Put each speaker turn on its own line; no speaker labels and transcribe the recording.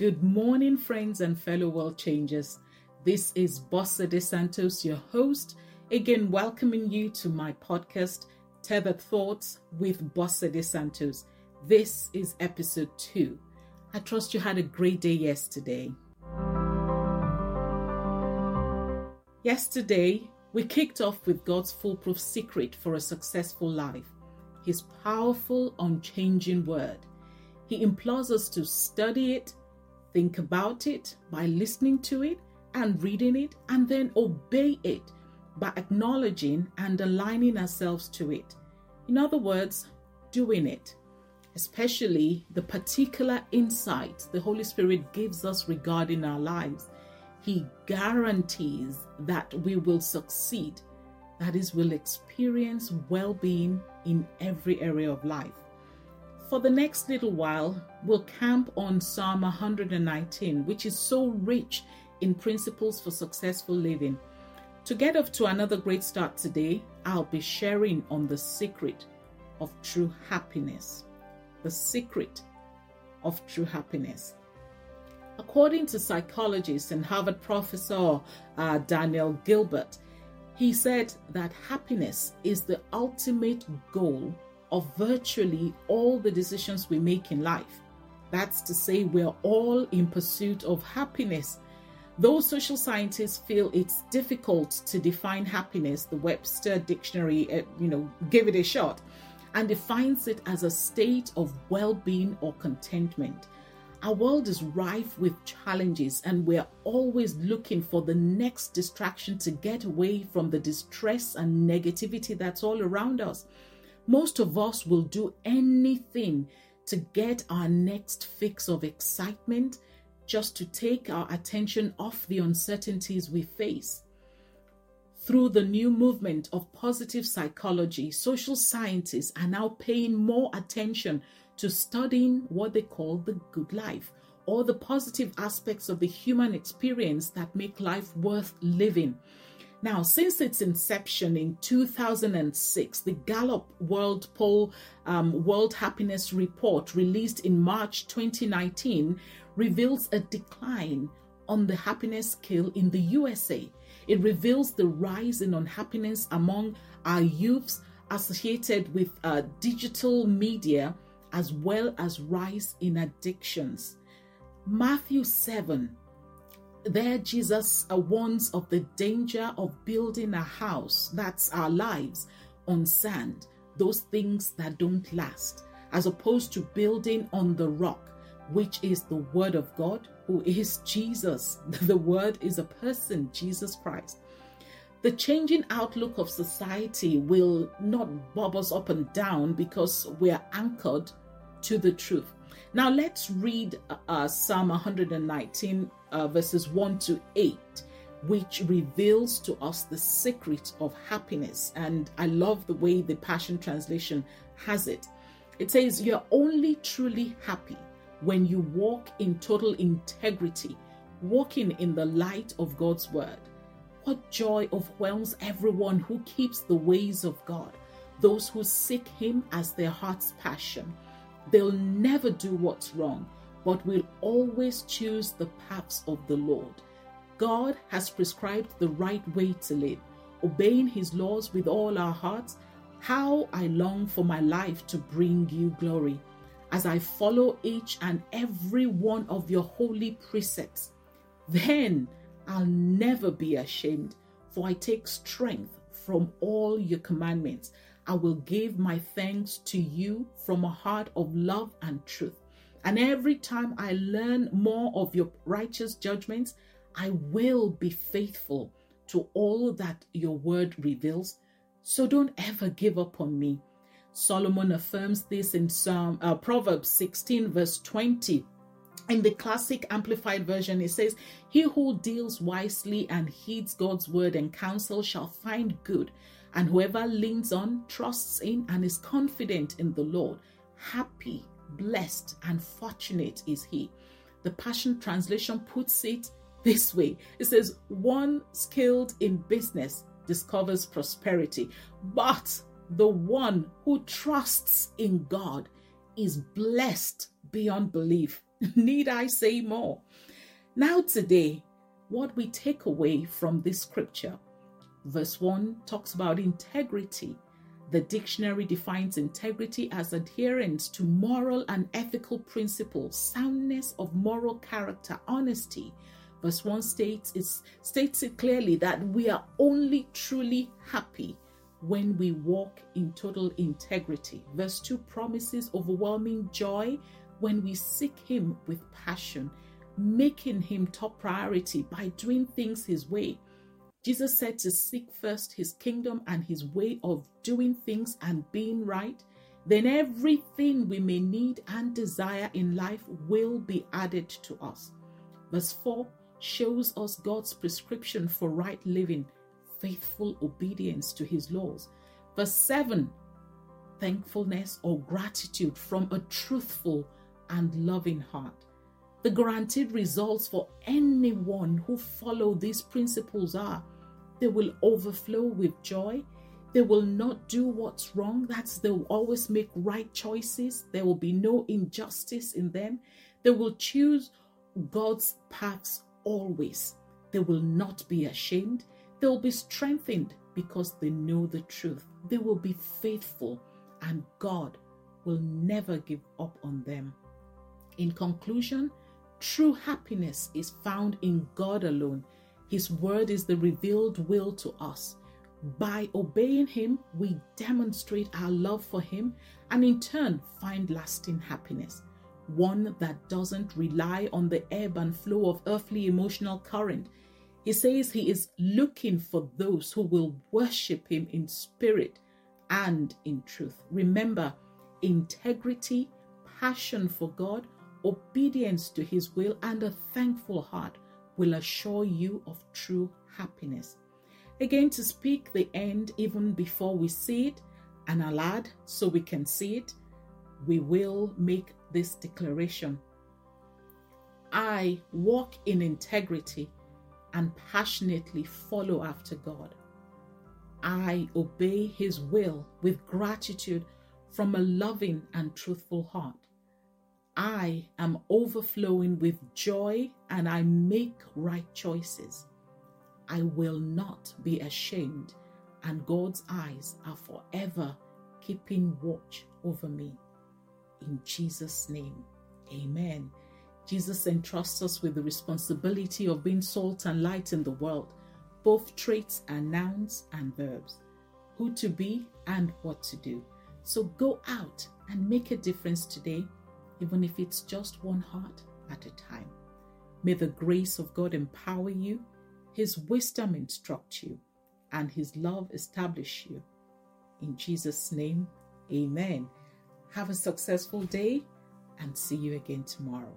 Good morning, friends and fellow world changers. This is Bossa De Santos, your host, again welcoming you to my podcast, Tethered Thoughts with Bossa De Santos. This is episode two. I trust you had a great day yesterday. Yesterday, we kicked off with God's foolproof secret for a successful life His powerful, unchanging word. He implores us to study it, think about it by listening to it and reading it, and then obey it by acknowledging and aligning ourselves to it. In other words, doing it, especially the particular insight the Holy Spirit gives us regarding our lives. He guarantees that we will succeed, that is, we'll experience well being in every area of life. For the next little while, we'll camp on Psalm 119, which is so rich in principles for successful living. To get off to another great start today, I'll be sharing on the secret of true happiness. The secret of true happiness. According to psychologist and Harvard professor uh, Daniel Gilbert, he said that happiness is the ultimate goal of virtually all the decisions we make in life. That's to say, we're all in pursuit of happiness. Though social scientists feel it's difficult to define happiness, the Webster Dictionary, uh, you know, give it a shot and defines it as a state of well being or contentment. Our world is rife with challenges, and we're always looking for the next distraction to get away from the distress and negativity that's all around us. Most of us will do anything to get our next fix of excitement just to take our attention off the uncertainties we face. Through the new movement of positive psychology, social scientists are now paying more attention to studying what they call the good life or the positive aspects of the human experience that make life worth living. Now, since its inception in 2006, the Gallup World Poll um, World Happiness Report, released in March 2019, reveals a decline on the happiness scale in the USA. It reveals the rise in unhappiness among our youths associated with uh, digital media as well as rise in addictions. Matthew 7, there Jesus warns of the danger of building a house, that's our lives, on sand, those things that don't last, as opposed to building on the rock, which is the Word of God, who is Jesus. The Word is a person, Jesus Christ. The changing outlook of society will not bob us up and down because we are anchored to the truth. Now let's read uh, Psalm 119, uh, verses 1 to 8, which reveals to us the secret of happiness. And I love the way the Passion Translation has it. It says, You're only truly happy when you walk in total integrity, walking in the light of God's word. What joy overwhelms everyone who keeps the ways of God, those who seek Him as their heart's passion. They'll never do what's wrong, but will always choose the paths of the Lord. God has prescribed the right way to live, obeying His laws with all our hearts. How I long for my life to bring you glory as I follow each and every one of your holy precepts. Then I'll never be ashamed, for I take strength from all your commandments. I will give my thanks to you from a heart of love and truth. And every time I learn more of your righteous judgments, I will be faithful to all that your word reveals. So don't ever give up on me. Solomon affirms this in Psalm uh, Proverbs 16 verse 20. In the classic amplified version, it says, He who deals wisely and heeds God's word and counsel shall find good, and whoever leans on, trusts in, and is confident in the Lord, happy, blessed, and fortunate is he. The Passion Translation puts it this way it says, One skilled in business discovers prosperity, but the one who trusts in God is blessed beyond belief. Need I say more? Now, today, what we take away from this scripture, verse 1 talks about integrity. The dictionary defines integrity as adherence to moral and ethical principles, soundness of moral character, honesty. Verse 1 states it, states it clearly that we are only truly happy when we walk in total integrity. Verse 2 promises overwhelming joy when we seek Him with passion, making Him top priority by doing things His way. Jesus said to seek first His kingdom and His way of doing things and being right. Then everything we may need and desire in life will be added to us. Verse 4 shows us God's prescription for right living, faithful obedience to His laws. Verse 7 thankfulness or gratitude from a truthful and loving heart. The guaranteed results for anyone who follow these principles are they will overflow with joy. They will not do what's wrong. That's they will always make right choices. There will be no injustice in them. They will choose God's paths always. They will not be ashamed. They will be strengthened because they know the truth. They will be faithful, and God will never give up on them. In conclusion, true happiness is found in God alone. His word is the revealed will to us. By obeying Him, we demonstrate our love for Him and in turn find lasting happiness. One that doesn't rely on the ebb and flow of earthly emotional current. He says He is looking for those who will worship Him in spirit and in truth. Remember, integrity, passion for God, obedience to His will, and a thankful heart will assure you of true happiness. Again, to speak the end even before we see it, and I'll so we can see it, we will make this declaration I walk in integrity and passionately follow after God. I obey His will with gratitude from a loving and truthful heart. I am overflowing with joy and I make right choices. I will not be ashamed, and God's eyes are forever keeping watch over me. In Jesus' name, amen. Jesus entrusts us with the responsibility of being salt and light in the world. Both traits are nouns and verbs. Who to be and what to do. So go out and make a difference today even if it's just one heart at a time. May the grace of God empower you, His wisdom instruct you, and His love establish you. In Jesus' name, amen. Have a successful day and see you again tomorrow.